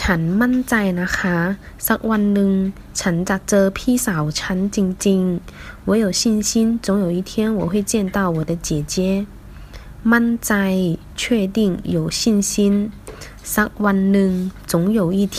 ฉันมั่นใจนะคะ สักวันหนึ่งฉันจะเจอพี่สาวฉันจริงๆ我有信心总有一天我会见到我的姐姐มั่นใจ确定有信心สักวันหนึ่ง总有一天